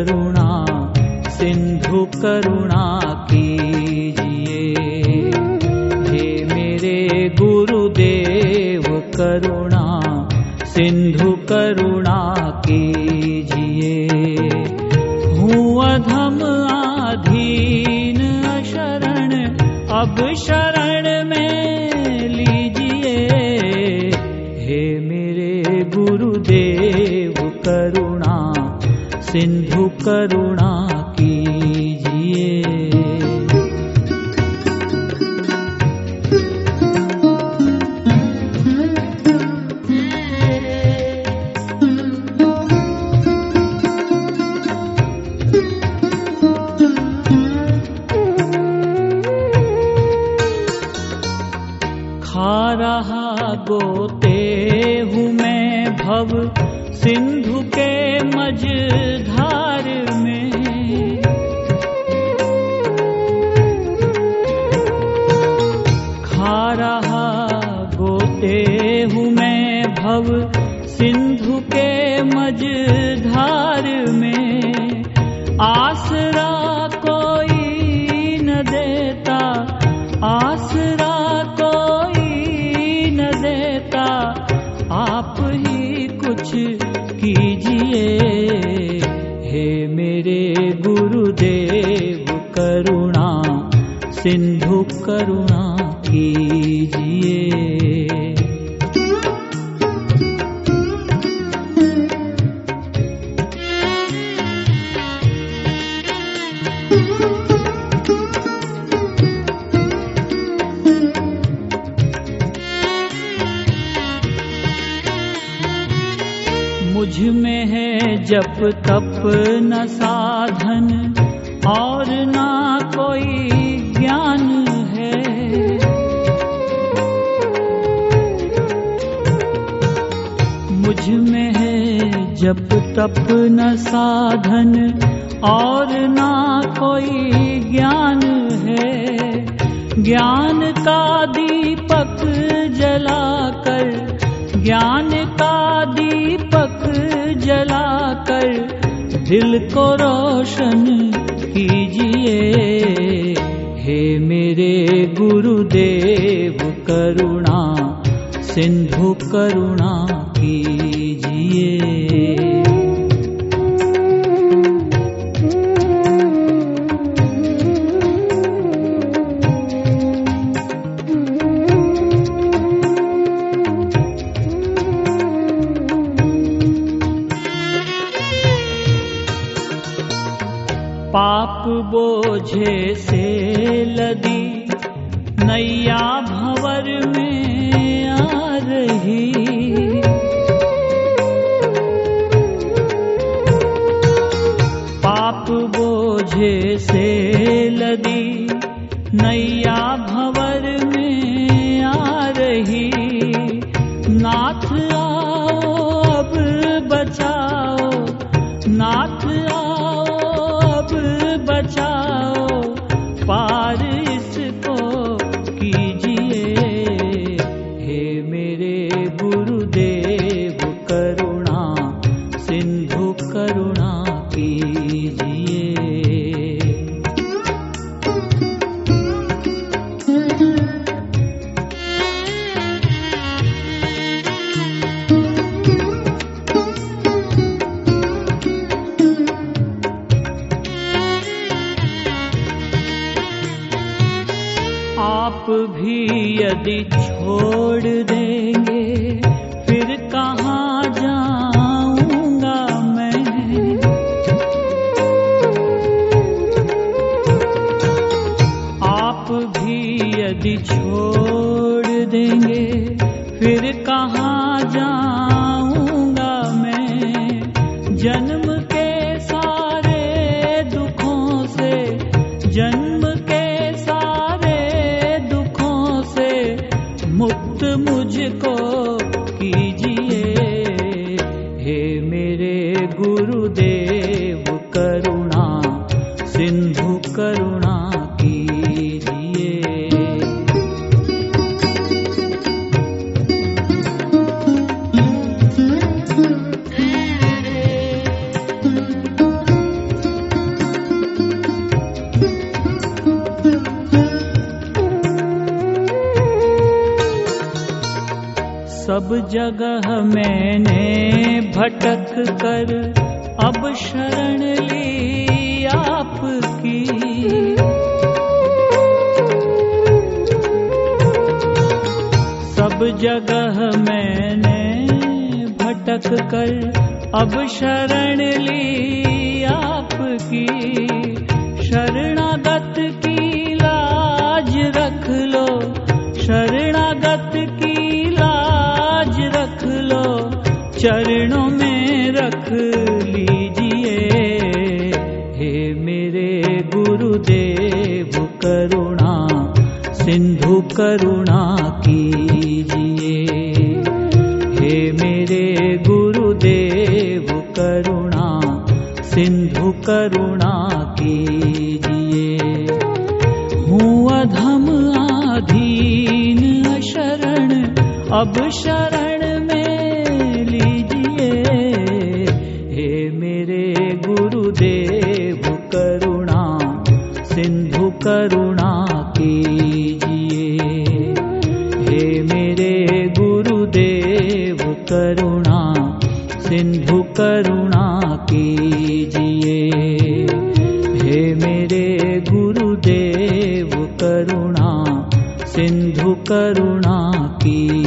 करुणा, सिंधु करुणा कीजिए। हे मेरे गुरुदेव, करुणा, सिंधु करुणा कीजिए। हूँ अधम आधीन शरण, अब शरण करुणा कीजिए। खा रहा गोते हूँ मैं भव सिंधु के मझधार में। खा रहा गोते हूँ मैं भव सिंधु के मझधार में। आसरा गुरुदेव करुणा सिंधु करुणा कीजिए। मुझ जप तप न साधन और ना कोई ज्ञान है। मुझमें है जप तप न साधन और ना कोई ज्ञान है। ज्ञान का दीपक जलाकर, ज्ञान का दीपक जलाकर दिल को रोशन कीजिए। हे मेरे गुरुदेव करुणा सिंधु करुणा कीजिए। बोझे से आप भी यदि छोड़ देंगे, फिर कहाँ जाऊँगा मैं? आप भी यदि छोड़ देंगे, फिर कहाँ जाऊँगा मैं? जन्म के मेरे गुरुदेव। सब जगह मैंने भटक कर अब शरण ली आपकी। सब जगह मैंने भटक कर अब शरण ली आपकी। शरणागत की लाज रख लो, शरणागत चरणों में रख लीजिए। हे मेरे गुरुदेव, करुणा, सिंधु करुणा कीजिए। हे मेरे गुरुदेव, करुणा, सिंधु करुणा कीजिए। हूँ अधम आधीन शरण, अब शरण सिंधु करुणा कीजिए। हे मेरे गुरुदेव, करुणा, सिंधु करुणा कीजिए। हे मेरे गुरुदेव, करुणा, सिंधु करुणा कीजिए।